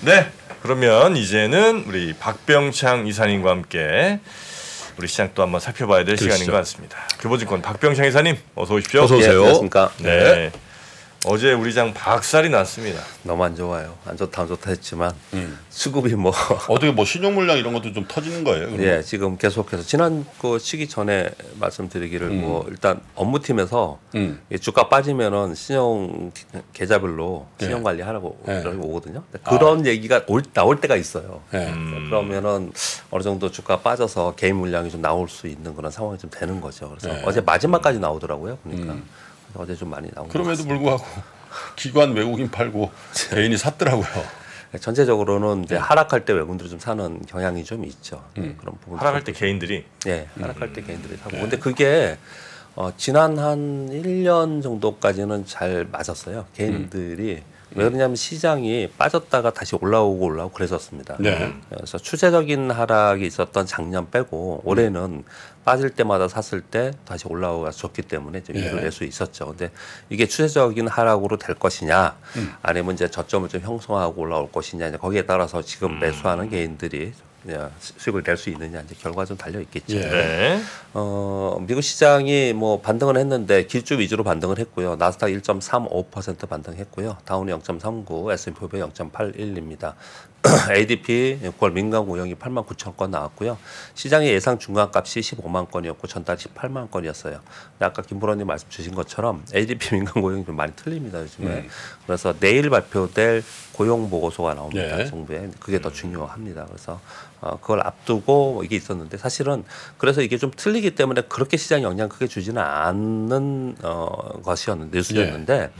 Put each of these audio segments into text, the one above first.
네. 그러면 이제는 우리 박병창 이사님과 함께 우리 시장 또 한번 살펴봐야 될 그러시죠. 시간인 것 같습니다. 교보증권 박병창 이사님 어서 오십시오. 어서 오세요. 예, 안녕하십니까. 네. 어제 우리 장 박살이 났습니다. 너무 안 좋아요. 안 좋다 안 좋다 했지만 수급이 뭐 어떻게 뭐 신용 물량 이런 것도 좀 터지는 거예요? 그러면? 예, 지금 계속해서 지난 그 시기 전에 말씀드리기를 뭐 일단 업무팀에서 음. 이 주가 빠지면은 신용 계좌별로 신용 예. 관리하라고 예. 이렇게 오거든요. 근데 그런 얘기가 올, 나올 때가 있어요. 예. 그러면은 어느 정도 주가 빠져서 개인 물량이 좀 나올 수 있는 그런 상황이 좀 되는 거죠. 그래서 네. 어제 마지막까지 나오더라고요. 그러니까 어제 좀 많이 나온 것 그럼에도. 불구하고 기관 외국인 팔고 개인이 샀더라고요. 전체적으로는 네. 이제 하락할 때 외국인들이 좀 사는 경향이 좀 있죠. 네, 그런 부분. 하락할 때 개인들이 예, 하락할 때 개인들이 사고. 네. 근데 그게 어, 지난 한 1년 정도까지는 잘 맞았어요. 개인들이 음. 왜 그러냐면 시장이 빠졌다가 다시 올라오고 올라오고 그랬었습니다. 네. 그래서 추세적인 하락이 있었던 작년 빼고 올해는 빠질 때마다 샀을 때 다시 올라오가 좋기 때문에 좀 이익을 네. 낼수 있었죠. 근데 이게 추세적인 하락으로 될 것이냐, 음. 아니면 이제 저점을 좀 형성하고 올라올 것이냐, 이제 거기에 따라서 지금 매수하는 개인들이 이제 수익을 낼 수 있느냐 이제 결과 좀 달려 있겠죠. 예. 네. 어, 미국 시장이 뭐 반등을 했는데 기주 위주로 반등을 했고요. 나스닥 1.35% 반등했고요. 다운이 0.39, S&P 500 0.81입니다. ADP 9월 민간 고용이 8만 9천 건 나왔고요. 시장의 예상 중간값이 15만 건이었고 전달 18만 건이었어요. 아까 김부로님 말씀 주신 것처럼 ADP 민간 고용이 좀 많이 틀립니다 요즘에. 그래서 내일 발표될 고용 보고서가 나옵니다. 네. 정부에 그게 더 중요합니다. 그래서 어, 그걸 앞두고 뭐 이게 있었는데 사실은 그래서 이게 좀 틀리기 때문에 그렇게 시장 영향 크게 주지는 않는 어, 것이었는데 뉴스였는데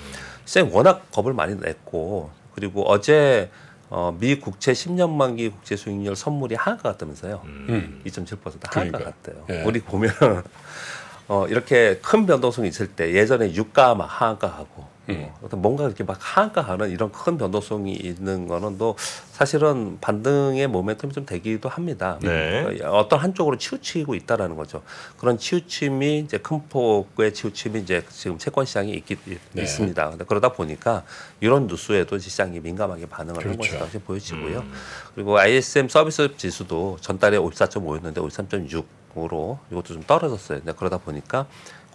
시장이 워낙 겁을 많이 냈고 그리고 어제 어, 미 국채 10년 만기 국채 수익률 선물이 하한가 같다면서요. 음. 2.7% 하한가 그러니까요. 같대요. 예. 우리 보면 어, 이렇게 큰 변동성이 있을 때 예전에 유가 막 하한가 하고 음. 어, 어떤 뭔가 이렇게 막 하한가 하는 이런 큰 변동성이 있는 거는 또 사실은 반등의 모멘텀이 좀 되기도 합니다. 네. 그러니까 어떤 한쪽으로 치우치고 있다라는 거죠. 그런 치우침이 이제 큰 폭의 치우침이 이제 지금 채권 시장에 있기, 네. 있습니다. 그러다 보니까 이런 뉴스에도 시장이 민감하게 반응을 한 그렇죠. 것이라고 이렇게 보여지고요. 그리고 ISM 서비스 지수도 전달에 54.5였는데 53.6으로 이것도 좀 떨어졌어요. 그러다 보니까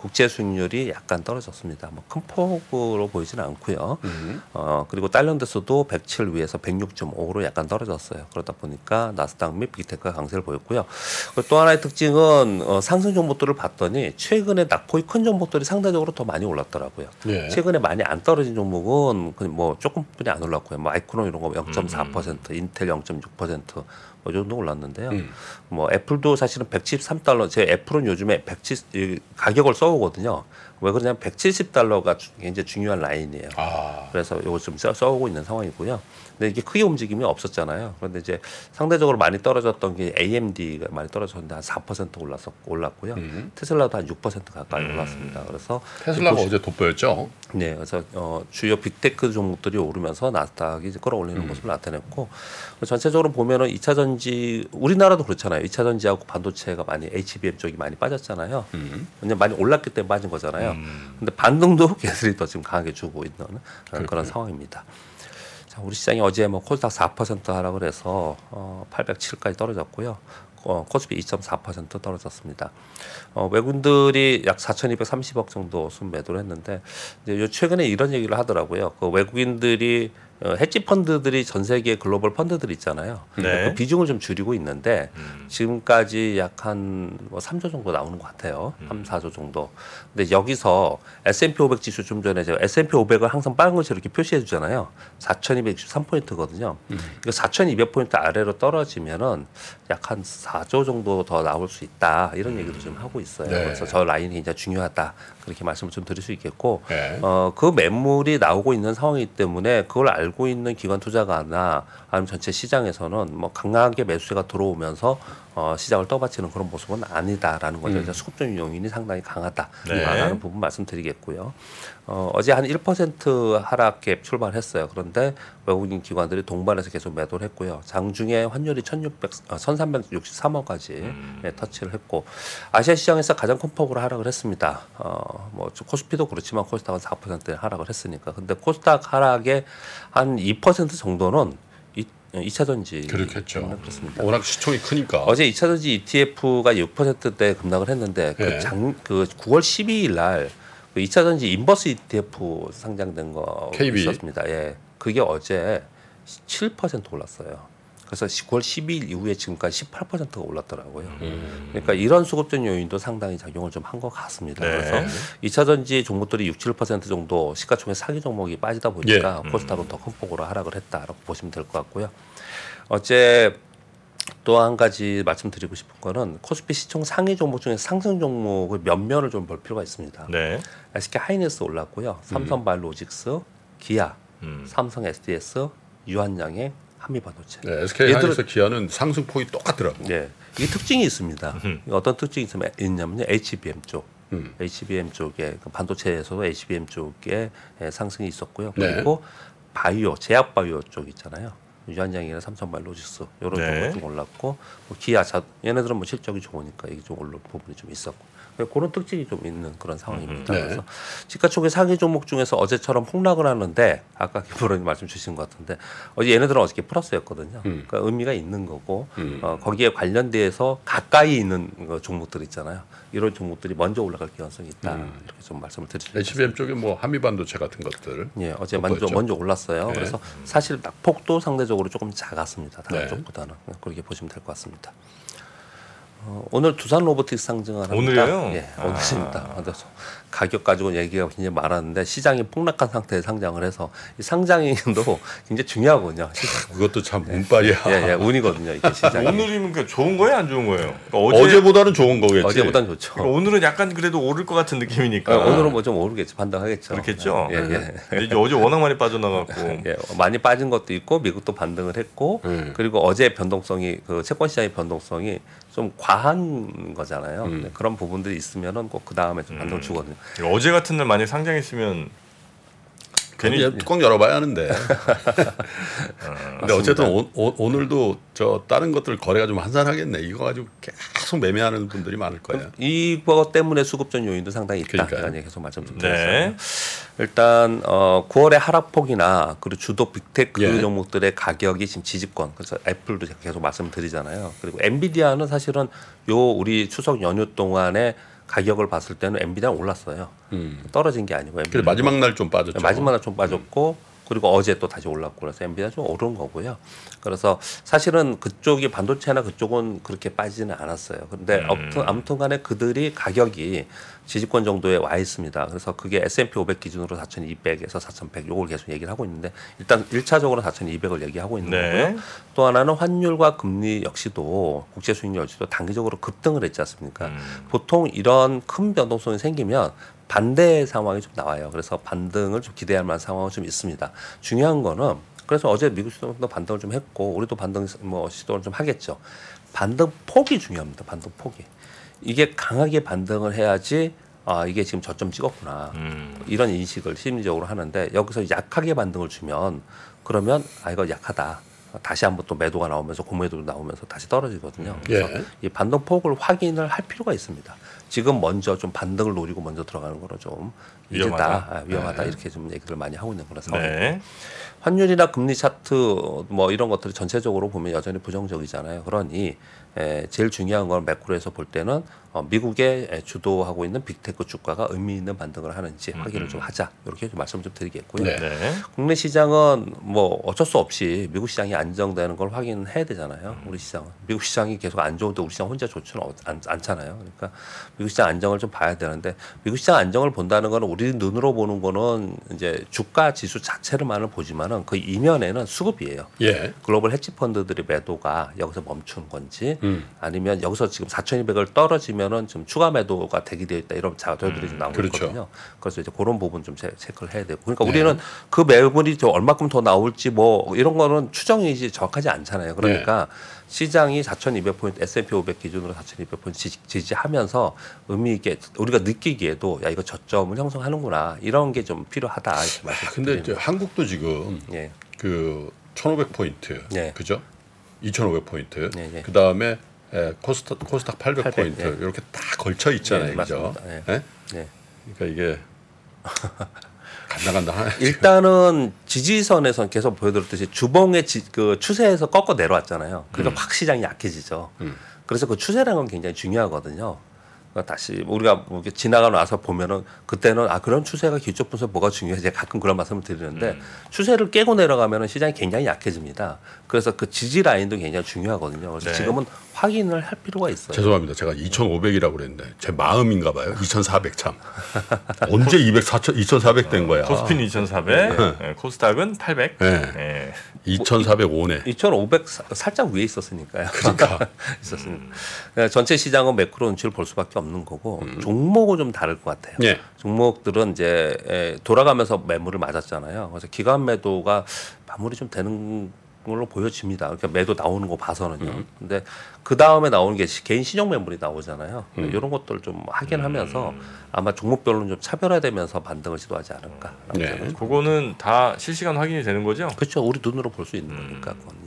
국제 수익률이 약간 떨어졌습니다. 뭐 큰 폭으로 보이지는 않고요. 음. 어 그리고 달러인데서도 107 위에서 106.5로 약간 떨어졌어요. 그러다 보니까 나스닥 및 빅테크가 강세를 보였고요. 그리고 또 하나의 특징은 어, 상승 종목들을 봤더니 최근에 낙폭이 큰 종목들이 상대적으로 더 많이 올랐더라고요. 예. 최근에 많이 안 떨어진 종목은 뭐 조금뿐이 안 올랐고요. 뭐 마이크론 이런 거 0.4%, 인텔 0.6%. 뭐 정도 올랐는데요. 음. 뭐 애플도 사실은 173달러. 제 애플은 요즘에 170이 가격을 써오거든요. 왜 그러냐면 170달러가 굉장히 중요한 라인이에요. 아. 그래서 이거 좀 써, 써오고 있는 상황이고요. 근데 이게 크게 움직임이 없었잖아요. 그런데 이제 상대적으로 많이 떨어졌던 게 AMD가 많이 떨어졌는데 한 4% 올랐었 올랐고요. 음. 테슬라도 한 6% 가까이 올랐습니다. 그래서 테슬라가 어제 돋보였죠. 네, 그래서 어, 주요 빅테크 종목들이 오르면서 나스닥이 끌어올리는 모습을 나타냈고 전체적으로 보면은 2차 전지 우리나라도 그렇잖아요. 2차 전지하고 반도체가 많이 HBM 쪽이 많이 빠졌잖아요. 음. 왜냐면 많이 올랐기 때문에 빠진 거잖아요. 근데 반등도 걔들이 더 지금 강하게 주고 있는 그런, 그런 상황입니다. 자, 우리 시장이 어제 뭐 코스닥 4% 하락을 해서 어, 807까지 떨어졌고요. 어, 코스피 2.4% 떨어졌습니다. 어, 외국인들이 약 4,230억 정도 순 매도를 했는데 이제 요 최근에 이런 얘기를 하더라고요. 그 외국인들이 어, 헤지 펀드들이 전 세계 글로벌 펀드들 있잖아요. 네. 그 비중을 좀 줄이고 있는데 지금까지 약 한 뭐 3조 정도 나오는 것 같아요. 3, 4조 정도. 근데 여기서 S&P 500 지수 좀 전에 제가 S&P 500을 항상 빨간 글씨로 이렇게 표시해 주잖아요. 4,263포인트거든요. 이거 4,200포인트 아래로 떨어지면은 약 한 4조 정도 더 나올 수 있다. 이런 얘기도 좀 하고 있어요. 네. 그래서 저 라인이 굉장히 중요하다. 그렇게 말씀을 좀 드릴 수 있겠고 네. 어, 그 매물이 나오고 있는 상황이기 때문에 그걸 알고 있는 기관 투자가나 아니면 전체 시장에서는 뭐 강하게 매수세가 들어오면서 어, 시장을 떠받치는 그런 모습은 아니다라는 거죠. 그래서 수급적 요인이 상당히 강하다라는 네. 부분 말씀드리겠고요. 어, 어제 한 1% 하락갭 출발했어요. 그런데 외국인 기관들이 동반해서 계속 매도를 했고요. 장중에 환율이 1,600, 어, 1,363원까지 네, 터치를 했고 아시아 시장에서 가장 큰 폭으로 하락을 했습니다. 어, 뭐 코스피도 그렇지만 코스닥은 4% 하락을 했으니까. 근데 코스닥 하락의 한 2% 정도는 이 2차 전지 그렇겠죠. 그렇습니다. 워낙 시총이 크니까. 어제 2차 전지 ETF가 6%대 급락을 했는데 예. 그, 장, 그 9월 12일 날 그 2차 전지 인버스 ETF 상장된 거 KB. 있었습니다. 예. 그게 어제 7% 올랐어요. 그래서 9월 12일 이후에 지금까지 18%가 올랐더라고요. 음. 그러니까 이런 수급적 요인도 상당히 작용을 좀 한 것 같습니다. 네. 그래서 2차 전지 종목들이 6, 7% 정도 시가총액 사기 종목이 빠지다 보니까 코스닥은 더 큰 폭으로 하락을 했다라고 보시면 될 것 같고요. 어제 또 한 가지 말씀드리고 싶은 거는 코스피 시총 상위 종목 중에 상승 종목을 몇 면을 좀 볼 필요가 있습니다. 네. SK 하이닉스 올랐고요. 삼성바이오로직스, 기아, 음. 삼성 SDS, 유한양행, 한미반도체. 네, SK 하이닉스 기아는 상승 폭이 똑같더라고. 예, 이게 특징이 있습니다. 음. 어떤 특징이 있으면- 있냐면요, HBM 쪽. 음. HBM 쪽에 그 반도체에서도 HBM 쪽에 예, 상승이 있었고요. 네. 그리고 바이오, 제약 바이오 쪽 있잖아요. 유한양이나 삼성바이오로직스 이런 네. 쪽은 좀 올랐고 뭐 기아, 자, 얘네들은 뭐 실적이 좋으니까 이게 좀 올라 부분이 좀 있었고 그런 특징이 좀 있는 그런 상황입니다. 음, 네. 그래서 시가 총액 상위 종목 중에서 어제처럼 폭락을 하는데 아까 김프로님 말씀 주신 것 같은데 어제 얘네들은 어저께 플러스였거든요. 음. 그러니까 의미가 있는 거고 음. 어, 거기에 관련돼서 가까이 있는 그 종목들 있잖아요. 이런 종목들이 먼저 올라갈 가능성이 있다 음. 이렇게 좀 말씀을 드리겠습니다. HBM 쪽에 뭐 한미반도체 같은 것들. 예, 어제 또 먼저? 먼저 올랐어요. 네. 그래서 사실 낙폭도 상대적으로 조금 작았습니다. 다른 네. 쪽보다는 그렇게 보시면 될 것 같습니다. 어, 오늘 두산 로보틱스 상징을 합니다. 오늘이에요? 예, 아. 오늘입니다. 그래서 가격 가지고 얘기가 굉장히 많았는데 시장이 폭락한 상태에 상장을 해서 이 상장도 굉장히 중요하거든요. 시장. 그것도 참 운빨이야. 예, 예, 운이거든요. 이게 시장이. 오늘이면 그 좋은 거예요, 안 좋은 거예요? 그러니까 어제 어제 보다는 좋은 거겠지. 어제보단 좋죠. 그러니까 오늘은 약간 그래도 오를 것 같은 느낌이니까. 어, 오늘은 뭐 좀 오르겠죠. 반등하겠죠. 그렇겠죠. 예, 예. 근데 이제 어제 워낙 많이 빠져나갔고. 예, 많이 빠진 것도 있고 미국도 반등을 했고 음. 그리고 어제 변동성이 그 채권 시장의 변동성이 좀 과한 거잖아요. 음. 네, 그런 부분들이 있으면은 꼭 그 다음에 좀 반등을 음. 주거든요. 어제 같은 날 만약 상장했으면 괜히 괜히 뚜껑 열어봐야 하는데. 아, 근데 어쨌든 오, 늘도저 다른 것들 거래가 좀 한산하겠네. 이거 가지고 계속 매매하는 분들이 많을 거야. 이거 때문에 수급적 요인도 상당히 있다. 얘기 계속 말씀 좀 드렸어요. 네. 일단 어 9월의 하락폭이나 그리고 주도 빅테크 예. 종목들의 가격이 지금 지지권 그래서 애플도 계속 말씀드리잖아요. 그리고 엔비디아는 사실은 요 우리 추석 연휴 동안에 가격을 봤을 때는 엔비디아 올랐어요. 음. 떨어진 게 아니고 엔비디아 마지막 날 좀 빠졌죠. 마지막 날 좀 빠졌고 그리고 어제 또 다시 올랐고 그래서 엔비디아 좀 오른 거고요. 그래서 사실은 그쪽이 반도체나 그쪽은 그렇게 빠지지는 않았어요. 그런데 음. 아무튼 아무튼 간에 그들이 가격이 지지권 정도에 와 있습니다. 그래서 그게 S&P 500 기준으로 4,200에서 4,100 요걸 계속 얘기를 하고 있는데 일단 1차적으로 4,200을 얘기하고 있는 네. 거고요. 또 하나는 환율과 금리 역시도 국제 수익률 역시도 단기적으로 급등을 했지 않습니까? 음. 보통 이런 큰 변동성이 생기면 반대 상황이 좀 나와요. 그래서 반등을 좀 기대할 만한 상황은 좀 있습니다. 중요한 거는 그래서 어제 미국 시장도 반등을 좀 했고 우리도 반등 뭐 시도를 좀 하겠죠. 반등 폭이 중요합니다. 반등 폭이 이게 강하게 반등을 해야지 아 이게 지금 저점 찍었구나 음. 이런 인식을 심리적으로 하는데 여기서 약하게 반등을 주면 그러면 아 이거 약하다. 다시 한번 또 매도가 나오면서 고매도 나오면서 다시 떨어지거든요. 그래서 예. 이 반등 폭을 확인을 할 필요가 있습니다. 지금 먼저 좀 반등을 노리고 먼저 들어가는 거는 좀 위험하다. 위험하다, 아, 위험하다 네. 이렇게 좀 얘기를 많이 하고 있는 그런 상황입니다. 네. 환율이나 금리 차트 뭐 이런 것들이 전체적으로 보면 여전히 부정적이잖아요. 그러니 에, 제일 중요한 건 매크로에서 볼 때는 어, 미국에 에, 주도하고 있는 빅테크 주가가 의미 있는 반등을 하는지 확인을 좀 하자 이렇게 좀 말씀 좀 드리겠고요. 네. 네. 국내 시장은 뭐 어쩔 수 없이 미국 시장이 안정되는 걸 확인해야 되잖아요. 우리 시장은 미국 시장이 계속 안 좋은데 우리 시장 혼자 좋지는 않, 않잖아요. 그러니까 미국 시장 안정을 좀 봐야 되는데 미국 시장 안정을 본다는 거는 우리 눈으로 보는 거는 이제 주가 지수 자체를만을 보지만은 그 이면에는 수급이에요. 예. 글로벌 헤지 펀드들의 매도가 여기서 멈춘 건지 음. 아니면 여기서 지금 4,200을 떨어지면 은 좀 추가 매도가 대기되어 있다 이런 자료들이 좀 나오고 그렇죠. 있거든요. 그래서 이제 그런 부분 좀 체- 체크를 해야 되고 그러니까 우리는 그 매물이 저 얼마큼 더 나올지 뭐 이런 거는 추정이지 정확하지 않잖아요. 그러니까 시장이 4,200포인트 S&P 500 기준으로 4,200포인트 지지, 지지 하면서 의미 있게 우리가 느끼기에도 야 이거 저점을 형성하는구나 이런 게 좀 필요하다 이렇게 근데 말씀드립니다. 이제 한국도 지금 예. 그 1,500포인트. 네. 그죠? 2,500포인트. 네, 네. 그다음에 에, 코스닥 코스닥 800포인트 800, 네. 이렇게 다 걸쳐 있잖아요. 네, 그죠? 네. 예? 네. 그러니까 이게 간다 간다 하네. 일단은 지지선에선 계속 보여드렸듯이 주봉의 지, 그 추세에서 꺾어 내려왔잖아요. 그러니까 음. 확 시장이 약해지죠. 그래서 그 추세라는 건 굉장히 중요하거든요. 그러니까 다시 우리가 뭐 이렇게 지나가고 나서 보면은 그때는 아 그런 추세가 기초 분석 뭐가 중요해 제가 가끔 그런 말씀을 드리는데 음. 추세를 깨고 내려가면은 시장이 굉장히 약해집니다. 그래서 그 지지 라인도 굉장히 중요하거든요. 그래서 네. 지금은 확인을 할 필요가 있어요. 죄송합니다. 제가 2,500이라고 그랬는데 제 마음인가 봐요. 2,400 참. 언제 200, 4,000, 2,400 된 거야. 코스피는 2,400, 예, 코스닥은 800. 네. 예. 2,405네. 2,500 사- 살짝 위에 있었으니까요. 그러니까. 있었습니다. 그러니까 전체 시장은 매크로 눈치를 볼 수밖에 없는 거고 종목은 좀 다를 것 같아요. 예. 종목들은 이제 에, 돌아가면서 매물을 맞았잖아요. 그래서 기관 매도가 마무리 좀 되는 걸로 보여집니다. 그러니까 매도 나오는 거 봐서는요. 근데 그 다음에 나오는 게 시- 개인 신용 매물이 나오잖아요. 이런 것들 좀 확인하면서 아마 종목별로 좀 차별화되면서 반등을 시도하지 않을까. 네. 그거는 다 실시간 확인이 되는 거죠. 그렇죠. 우리 눈으로 볼 수 있는 거니까 그거는요.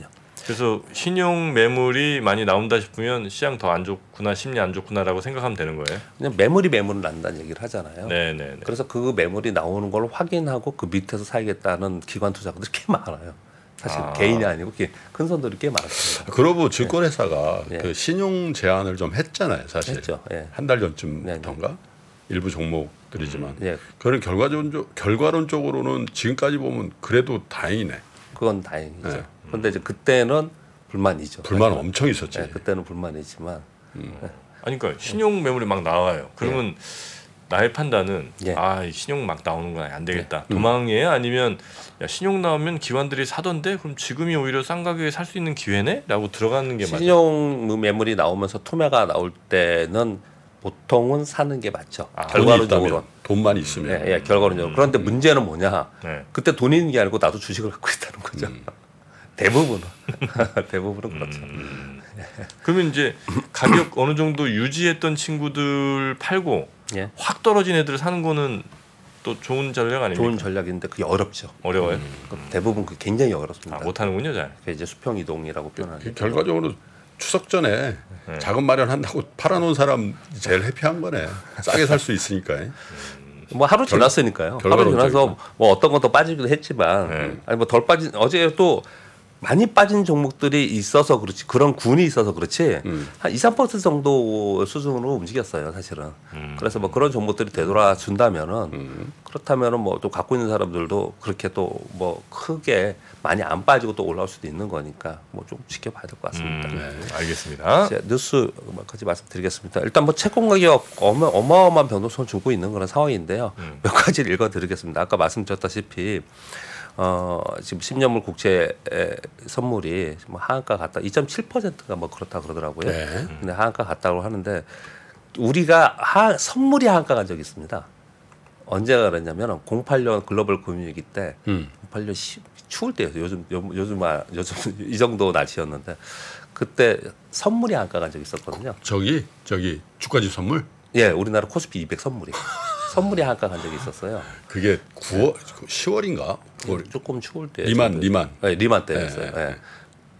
그래서 신용 매물이 많이 나온다 싶으면 시장 더 안 좋구나, 심리 안 좋구나라고 생각하면 되는 거예요. 그냥 매물이 매물을 난다는 얘기를 하잖아요. 네, 네, 네. 그래서 그 매물이 나오는 걸 확인하고 그 밑에서 사야겠다는 기관 투자가들이 꽤 많아요. 사실 아. 개인이 아니고 꽤큰 손들이 꽤 많습니다. 그러고 증권회사가 예. 그 신용 제한을 좀 했잖아요, 사실. 했죠. 예. 한달 전쯤부터인가? 일부 종목들이지만. 예, 그런 결과론 결과론적으로는 지금까지 보면 그래도 다행이네. 그건 다행이죠. 네. 그런데 이제 그때는 불만이죠. 불만 엄청 있었지. 네, 그때는 불만이지만 아니 그러니까 신용 매물이 막 나와요. 그러면 나의 판단은 예. 아, 이 신용 막 나오는 거안 되겠다. 도망이에요? 아니면 야, 신용 나오면 기관들이 사던데 그럼 지금이 오히려 싼 가격에 살 수 있는 기회네?라고 들어가는 게 맞아요. 신용 매물이 나오면서 투매가 나올 때는 보통은 사는 게 맞죠. 아, 결과론적으로. 돈만 있으면. 예, 예, 결과론적으로. 그런데 문제는 뭐냐? 네. 그때 돈이 있는 게 아니고 나도 주식을 갖고 있다는 거죠. 음. 대부분은 대부분은 그렇죠. 그러면 이제 가격 어느 정도 유지했던 친구들 팔고 예. 확 떨어진 애들 사는 거는 또 좋은 전략 아닙니까? 좋은 전략인데 그게 어렵죠. 어려워요. 그 대부분 그 굉장히 어렵습니다. 아, 못 하는군요, 잘. 그게 이제 수평 이동이라고 표현하는. 그 결과적으로 추석 전에 네. 자금 마련한다고 팔아놓은 사람 제일 해피한 거네. 싸게 살 수 있으니까. 뭐 하루 지났으니까요. 하루. 지나서 뭐 어떤 것도 빠지기도 했지만 네. 아니 뭐 덜 빠진 어제 또 많이 빠진 종목들이 있어서 그렇지 그런 군이 있어서 그렇지 음. 한 2, 3% 정도 수준으로 움직였어요 사실은. 그래서 뭐 그런 종목들이 되돌아 준다면은 음. 그렇다면은 뭐 또 갖고 있는 사람들도 그렇게 또 뭐 크게 많이 안 빠지고 또 올라올 수도 있는 거니까 뭐 좀 지켜봐야 될 것 같습니다. 음, 알겠습니다. 이제 뉴스까지 말씀드리겠습니다. 일단 뭐 채권 가격 어마, 어마어마한 변동성을 주고 있는 그런 상황인데요. 몇 가지를 읽어드리겠습니다. 아까 말씀드렸다시피 어, 지금 10년물 국채 에, 선물이 뭐 하한가 갔다 2.7%가 뭐 그렇다 그러더라고요. 네. 근데 하한가 갔다고 하는데 우리가 하, 선물이 하한가 간 적이 있습니다. 언제가 그랬냐면 08년 글로벌 금융위기 때 음. 08년 시, 추울 때였어요. 요즘 요- 요즘 아, 요즘 이 정도 날씨였는데 그때 선물이 한가 간 적이 있었거든요. 저기 저기 주가지 선물 예, 우리나라 코스피 200 선물이 선물이 한가 간 적이 있었어요. 그게 9월 10월인가 9월 조금 추울 때 리만 리만 네, 리만 때였어요. 예, 예, 예.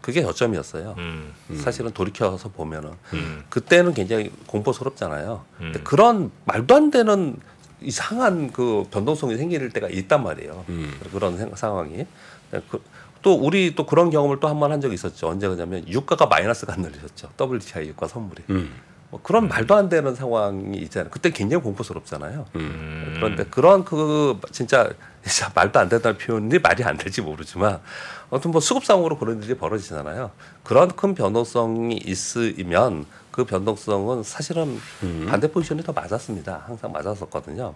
그게 저점이었어요. 음. 사실은 돌이켜서 보면은 음. 그때는 굉장히 공포스럽잖아요. 근데 음. 그런 말도 안 되는 이상한 그 변동성이 생길 때가 있단 말이에요. 음. 그런 생- 상황이. 네, 그, 또 우리 또 그런 경험을 또 한 번 한 적이 있었죠. 언제 그냐면 유가가 마이너스가 안 늘리셨죠. WTI 유가 선물이. 음. 뭐 그런 말도 안 되는 상황이 있잖아요. 그때 굉장히 공포스럽잖아요. 음. 그런데 그런 그 진짜 진짜 말도 안 된다는 표현이 말이 안 될지 모르지만 아무튼 뭐 수급상으로 그런 일이 벌어지잖아요. 그런 큰 변동성이 있으면 그 변동성은 사실은 반대 포지션이 더 맞았습니다. 항상 맞았었거든요.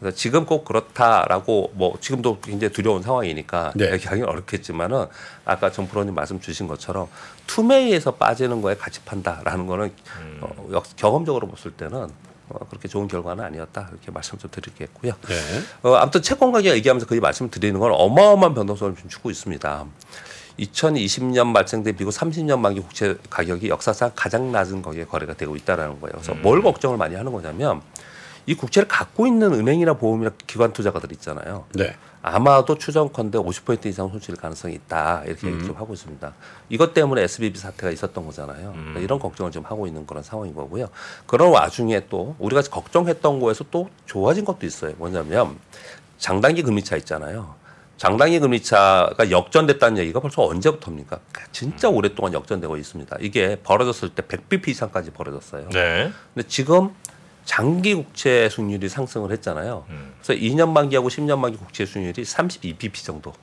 그래서 지금 꼭 그렇다라고 뭐 지금도 굉장히 두려운 상황이니까 네. 얘기하기는 어렵겠지만은 아까 정 프로님 말씀 주신 것처럼 투매에서 빠지는 거에 같이 판다라는 거는 어, 역- 경험적으로 봤을 때는 어, 그렇게 좋은 결과는 아니었다 이렇게 말씀 좀 드리겠고요. 네. 어, 아무튼 채권 가격 얘기하면서 그 말씀을 드리는 건 어마어마한 변동성을 좀 주고 있습니다. 2020년 발생된 미국 30년 만기 국채 가격이 역사상 가장 낮은 거기에 거래가 되고 있다라는 거예요. 그래서 뭘 걱정을 많이 하는 거냐면 이 국채를 갖고 있는 은행이나 보험이나 기관 투자가들 있잖아요. 네. 아마도 추정컨대 50% 이상 손실 가능성이 있다 이렇게 얘기 좀 하고 있습니다. 이것 때문에 SBB 사태가 있었던 거잖아요. 그러니까 이런 걱정을 좀 하고 있는 그런 상황인 거고요. 그런 와중에 또 우리가 걱정했던 거에서 또 좋아진 것도 있어요. 뭐냐면 장단기 금리차 있잖아요. 장단기 금리차가 역전됐다는 얘기가 벌써 언제부터입니까? 진짜 오랫동안 역전되고 있습니다. 이게 벌어졌을 때 100bp 이상까지 벌어졌어요. 네. 근데 지금 장기 국채 수익률이 상승을 했잖아요. 음. 그래서 2년 만기하고 10년 만기 국채 수익률이 32bp 정도로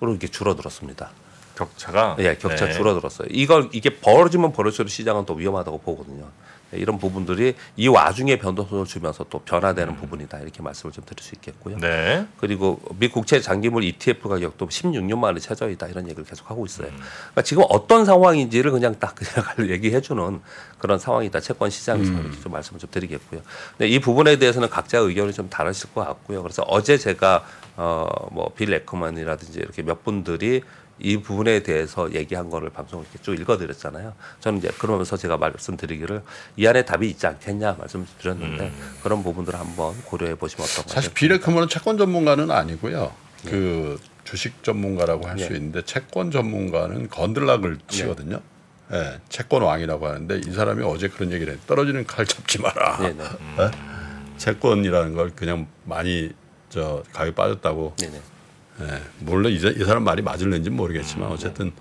이렇게 줄어들었습니다. 격차가 예, 격차 네. 줄어들었어요. 이걸 이게 벌어지면 벌어질수록 시장은 더 위험하다고 보거든요. 네, 이런 부분들이 이 와중에 변동성을 주면서 또 변화되는 부분이다 이렇게 말씀을 좀 드릴 수 있겠고요. 네. 그리고 미 국채 장기물 ETF 가격도 16년 만에 최저이다 이런 얘기를 계속 하고 있어요. 그러니까 지금 어떤 상황인지를 그냥 딱 그냥 얘기해 주는 그런 상황이다. 채권 시장에서 이렇게 좀 말씀을 좀 드리겠고요. 근데 이 부분에 대해서는 각자 의견이 좀 다르실 것 같고요. 그래서 어제 제가 어 뭐 빌 애크먼이라든지 이렇게 몇 분들이 이 부분에 대해서 얘기한 거를 방송을 이렇게 쭉 읽어드렸잖아요. 저는 이제 그러면서 제가 말씀드리기를 이 안에 답이 있지 않겠냐 말씀을 드렸는데 그런 부분들을 한번 고려해 보시면 어떤가. 사실 빌 애크먼은 채권 전문가는 아니고요. 그 주식 전문가라고 할수 예. 있는데 채권 전문가는 건들락을 치거든요. 예, 채권 왕이라고 하는데 이 사람이 어제 그런 얘기를 해. 떨어지는 칼 잡지 마라. 네네. 예? 채권이라는 걸 그냥 많이 저 가격 빠졌다고. 네네. 예, 물론 이, 사- 이 사람 말이 맞을는지 는 모르겠지만 어쨌든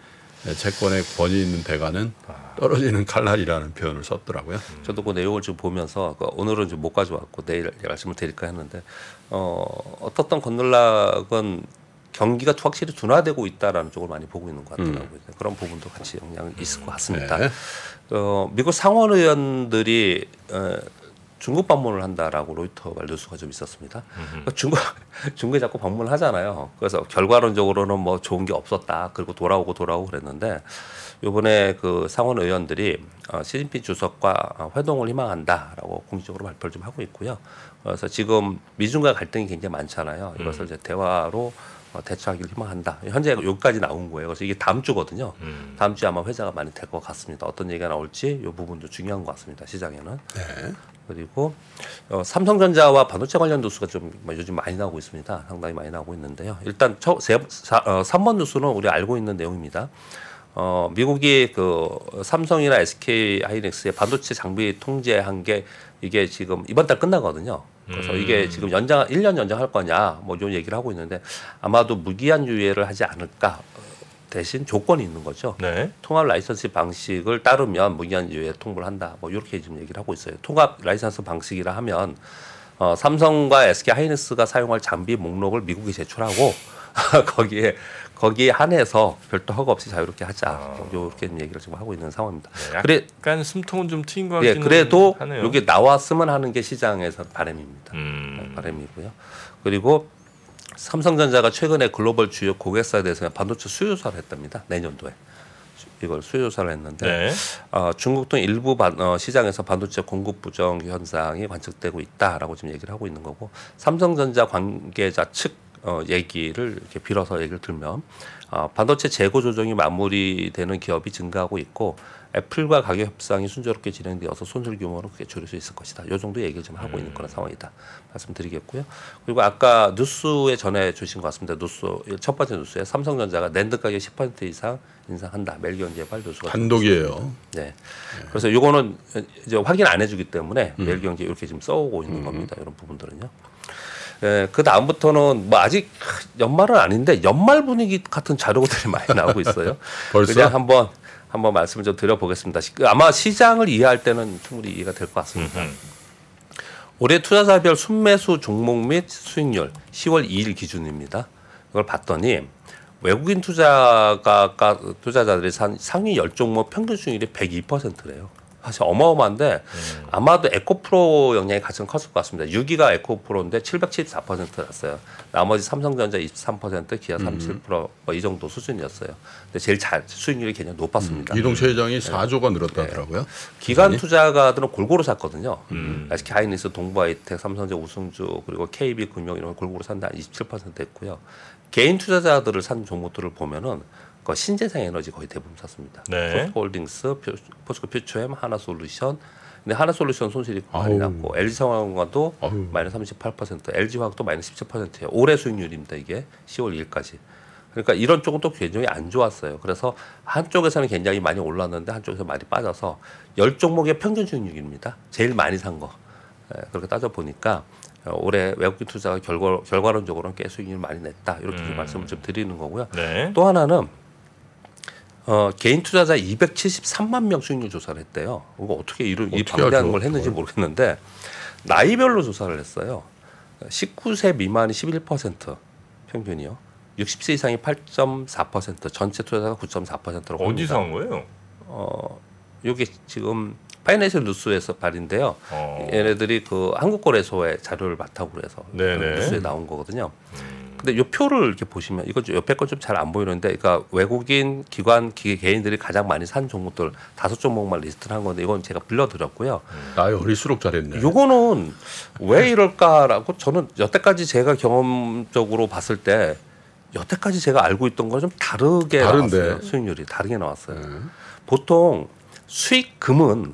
예, 채권의 권위 있는 대가는 떨어지는 칼날이라는 표현을 썼더라고요. 저도 그 내용을 좀 보면서 그 오늘은 좀 못 가져왔고 내일 말씀을 드릴까 했는데 어, 어떻던 건널락은 경기가 확실히 둔화되고 있다라는 쪽을 많이 보고 있는 것 같더라고요. 그런 부분도 같이 영향이 있을 것 같습니다. 네. 어, 미국 상원 의원들이 어, 중국 방문을 한다라고 로이터 말 뉴스가 좀 있었습니다. 그러니까 중국 중국에 자꾸 방문을 하잖아요. 그래서 결과론적으로는 뭐 좋은 게 없었다. 그리고 돌아오고 돌아오고 그랬는데 이번에 그 상원 의원들이 어, 시진핑 주석과 어, 회동을 희망한다라고 공식적으로 발표를 좀 하고 있고요. 그래서 지금 미중과 갈등이 굉장히 많잖아요. 이것을 이제 대화로 어, 대처하기를 희망한다. 현재 여기까지 나온 거예요. 그래서 이게 다음 주거든요. 음. 다음 주에 아마 회자가 많이 될 것 같습니다. 어떤 얘기가 나올지 이 부분도 중요한 것 같습니다. 시장에는. 네. 그리고 어, 삼성전자와 반도체 관련 뉴스가 좀 요즘 많이 나오고 있습니다. 상당히 많이 나오고 있는데요. 일단 첫, 세, 사, 어, 3번 뉴스는 우리 알고 있는 내용입니다. 어, 미국이 그 삼성이나 SK 하이닉스의 반도체 장비 통제한 게 이게 지금 이번 달 끝나거든요. 그래서 이게 지금 연장 1년 연장할 거냐 뭐 이런 얘기를 하고 있는데 아마도 무기한 유예를 하지 않을까 어, 대신 조건이 있는 거죠. 네. 통합 라이선스 방식을 따르면 무기한 유예 통보를 한다. 뭐 이렇게 지금 얘기를 하고 있어요. 통합 라이선스 방식이라 하면 어, 삼성과 SK 하이닉스가 사용할 장비 목록을 미국에 제출하고 거기에 거기에 한해서 별도 허가 없이 자유롭게 하자. 이렇게 얘기를 지금 하고 있는 상황입니다. 네, 그래 약간 숨통은 좀 트인 것 예, 같기는 그래도 하네요. 여기 나왔으면 하는 게 시장에서 바람입니다. 음. 바람이고요. 그리고 삼성전자가 최근에 글로벌 주요 고객사에 대해서 반도체 수요조사를 했답니다. 내년도에 이걸 수요조사를 했는데 네. 어, 중국 등 일부 반, 어, 시장에서 반도체 공급 부정 현상이 관측되고 있다라고 지금 얘기를 하고 있는 거고 삼성전자 관계자 측 어, 얘기를 이렇게 빌어서 얘기를 들면 어, 반도체 재고 조정이 마무리되는 기업이 증가하고 있고 애플과 가격 협상이 순조롭게 진행되어서 손실 규모는 크게 줄일 수 있을 것이다. 이 정도 얘기를 좀 하고 있는 그런 상황이다. 말씀드리겠고요. 그리고 아까 뉴스에 전해 주신 것 같습니다. 뉴스 첫 번째 뉴스에 삼성전자가 낸드 가격 10% 이상 인상한다. 매일경제발 뉴스가 단독이에요. 네. 그래서 요거는 이제 확인 안 해주기 때문에 매일경제 이렇게 지금 써오고 있는 겁니다. 이런 부분들은요. 예, 그 다음부터는 뭐 아직 연말은 아닌데 연말 분위기 같은 자료들이 많이 나오고 있어요. 벌써? 그냥 한번 한번 말씀을 좀 드려보겠습니다. 시- 아마 시장을 이해할 때는 충분히 이해가 될 것 같습니다. 음. 올해 투자자별 순매수 종목 및 수익률 10월 2일 기준입니다. 이걸 봤더니 외국인 투자가 가- 투자자들이 산 상위 10종목 평균 수익률이 102%래요. 사실 어마어마한데 아마도 에코프로 영향이 가장 컸을 것 같습니다. 6위가 에코프로인데 774% 났어요. 나머지 삼성전자 23%, 기아 37%이 정도 수준이었어요. 근데 제일 잘 수익률이 굉장히 높았습니다. 이동철 회장이 4조가 늘었다더라고요. 기관 투자가들은 골고루 샀거든요. SK 하이닉스, 동부하이텍, 삼성전자 우승주 그리고 KB 금융 이런 걸 골고루 산다 27% 했고요. 개인 투자자들을 산 종목들을 보면은 그 신재생 에너지 거의 대부분 샀습니다. 네. 포스코홀딩스, 표- 포스코 퓨처엠, 하나솔루션. 근데 하나솔루션 손실이 많이. 났고 LG 아우. 마이너스 38%, LG 화학도 마이너스 17%예요. 올해 수익률입니다. 이게 10월 2일까지. 그러니까 이런 쪽은 또 굉장히 안 좋았어요. 그래서 한쪽에서는 굉장히 많이 올랐는데 한쪽에서 많이 빠져서 열 종목의 평균 수익률입니다. 제일 많이 산 거. 예, 그렇게 따져 보니까 어, 올해 외국인 투자가 결과, 결과론적으로는 꽤 수익률 많이 냈다 이렇게 좀 음. 말씀을 좀 드리는 거고요. 네. 또 하나는 어, 개인 투자자 273만 명 수익률 조사를 했대요. 이거 어떻게 이런 이 방대한 걸 했는지 그걸? 모르겠는데 나이별로 조사를 했어요. 19세 미만이 11% 평균이요. 60세 이상이 8.4% 전체 투자자가 9.4%라고 어디서 한 거예요? 어, 이게 지금 파이낸셜 뉴스에서 발인데요. 어. 얘네들이 그 한국거래소의 자료를 해서 네네. 그 뉴스에 나온 거거든요. 근데 요 표를 이렇게 보시면 이거 좀 옆에 건 좀 잘 안 보이는데, 그러니까 외국인 기관 기계 개인들이 가장 많이 산 종목들 다섯 종목만 리스트를 한 건데 이건 제가 불러드렸고요. 나이 어릴수록 잘했네. 요거는 왜 이럴까라고 저는 여태까지 제가 경험적으로 봤을 때 여태까지 제가 알고 있던 거랑 좀 다르게 다른데. 나왔어요. 수익률이 다르게 나왔어요. 네. 보통 수익금은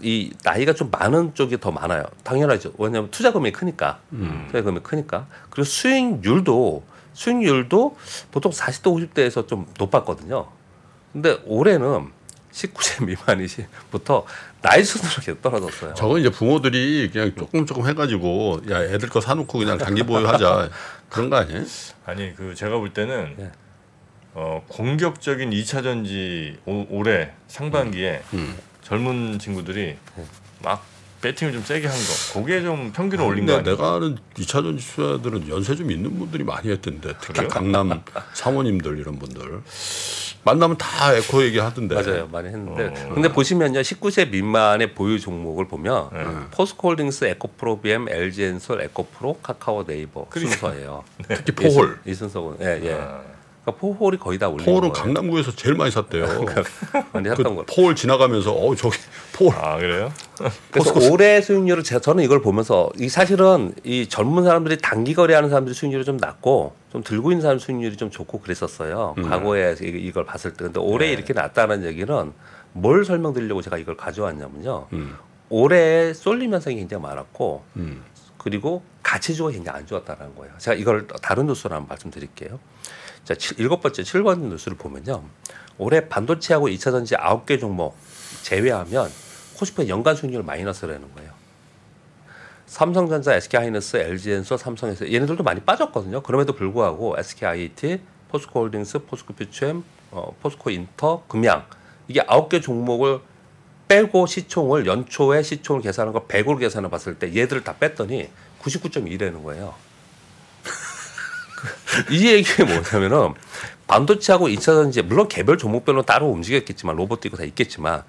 이 나이가 좀 많은 쪽이 더 많아요. 당연하죠. 왜냐하면 투자금이 크니까. 투자금이 크니까. 그리고 수익률도 수익률도 보통 40대 50대에서 좀 높았거든요. 근데 올해는 19세 미만이부터 나이 순으로 계속 떨어졌어요. 저건 이제 부모들이 그냥 조금 조금 해가지고 야 애들 거 사놓고 그냥 장기 보유하자 그런 거 아니에요? 아니 그 제가 볼 때는 네. 어, 공격적인 2차 전지 오, 올해 상반기에 음. 젊은 친구들이 막 배팅을 좀 세게 한 거. 거기에 좀 평균을 올린 거 근데 아니에요? 내가 아는 2차 전지 투자들은 연세 좀 있는 분들이 많이 했던데 특히 그래요? 강남 사모님들 이런 분들 만나면 다 에코 얘기 하던데. 맞아요. 많이 했는데. 어. 근데 보시면요. 19세 미만의 보유 종목을 보면 네. 포스코홀딩스, 에코프로비엠, LG엔솔, 에코프로, 카카오 네이버 순서예요. 특히 포홀. 이, 순서고. 예, 예. 아, 그러니까 포홀이 거의 다 올린 포홀은 거예요. 강남구에서 제일 많이 샀대요. 많이 그 했던 거. 포홀 지나가면서 어 저기 포홀 아 그래요? 그래서 올해 수익률을 제가 저는 이걸 보면서 이 사실은 이 젊은 사람들이 단기 거래하는 사람들이 수익률이 좀 낮고 좀 들고 있는 사람 수익률이 좀 좋고 그랬었어요. 과거에 이- 이걸 봤을 때 근데 올해 네. 이렇게 낮다는 얘기는 뭘 설명드리려고 제가 이걸 가져왔냐면요. 음. 올해 쏠림 현상이 굉장히 많았고 음. 그리고 가치주가 굉장히 안 좋았다는 거예요. 제가 이걸 다른 뉴스로 한번 말씀드릴게요. 자, 칠- 일곱 번째, 칠 번째 뉴스를 보면요. 올해 반도체하고 2차 전지 아홉 개 종목 제외하면 코스피 연간 수익률 마이너스라는 거예요. 삼성전자, SK하이닉스, LG엔소, 삼성에서 얘네들도 많이 빠졌거든요. 그럼에도 불구하고 SKIT, 포스코홀딩스, 포스코퓨처엠, 어, 포스코인터, 금양 이게 아홉 개 종목을 빼고 시총을 연초에 시총을 계산한 걸 100으로 계산해 봤을 때 얘들을 다 뺐더니 99.2라는 거예요. 이 얘기가 뭐냐면은 반도체하고 2차 전지 물론 개별 종목별로 따로 움직였겠지만 로봇도 있고 다 있겠지만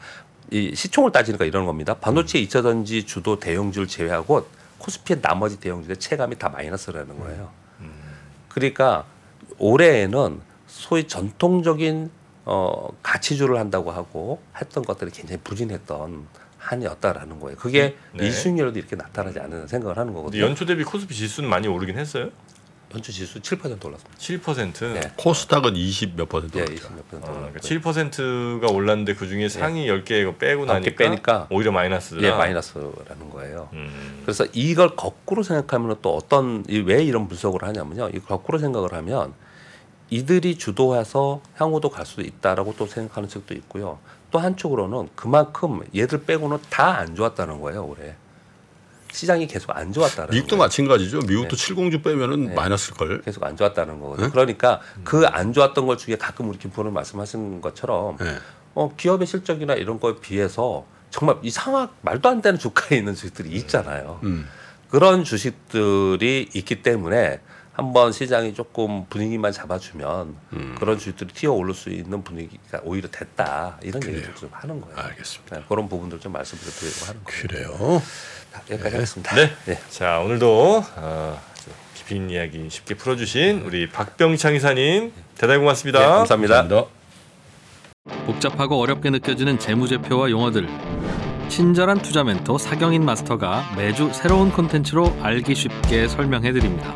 이 시총을 따지니까 이런 겁니다. 반도체 2차 전지 주도 대형주를 제외하고 코스피의 나머지 대형주의 체감이 다 마이너스라는 거예요. 그러니까 올해에는 소위 전통적인 어 가치주를 한다고 하고 했던 것들이 굉장히 부진했던 한이었다라는 거예요. 그게 네. 이 수익률도 이렇게 나타나지 않는 생각을 하는 거거든요. 연초 대비 코스피 지수는 많이 오르긴 했어요. 연초 지수 7% 올랐습니다. 7%. 네. 코스닥은 20 몇 퍼센트 예, 올랐죠. 20몇 퍼센트 아, 올랐고요. 그러니까 7%가 올랐는데 그 중에 상위 10개 이거 빼고 개 나니까 빼니까 오히려 마이너스다. 예, 마이너스라는 거예요. 음. 그래서 이걸 거꾸로 생각하면 또 어떤 이- 왜 이런 분석을 하냐면요. 이 거꾸로 생각을 하면 이들이 주도해서 향후도 갈 수도 있다라고 또 생각하는 측도 있고요. 또 한쪽으로는 그만큼 얘들 빼고는 다 안 좋았다는 거예요 올해 시장이 계속 안 좋았다는 미국도 거예요. 마찬가지죠. 미국도 70주 빼면은 네. 마이너스일 걸. 계속 안 좋았다는 거거든요. 그러니까 그 안 좋았던 것 중에 가끔 우리 김포는 말씀하신 것처럼 네. 어, 기업의 실적이나 이런 거에 비해서 정말 이상한 말도 안 되는 주가에 있는 주식들이 있잖아요. 음. 그런 주식들이 있기 때문에 한번 시장이 조금 분위기만 잡아주면 음. 그런 주식들이 튀어 오를 수 있는 분위기가 오히려 됐다 이런 얘기를 좀 하는 거예요. 알겠습니다. 네, 그런 부분들 좀 말씀을 드리고 하는 거예요. 그래요. 자, 여기까지 하겠습니다. 네. 네. 자 오늘도 어, 있는 이야기 쉽게 풀어주신 우리 박병창 이사님 대단히 고맙습니다. 네, 감사합니다. 감사합니다. 복잡하고 어렵게 느껴지는 재무제표와 용어들 친절한 투자 멘토 사경인 마스터가 매주 새로운 콘텐츠로 알기 쉽게 설명해 드립니다.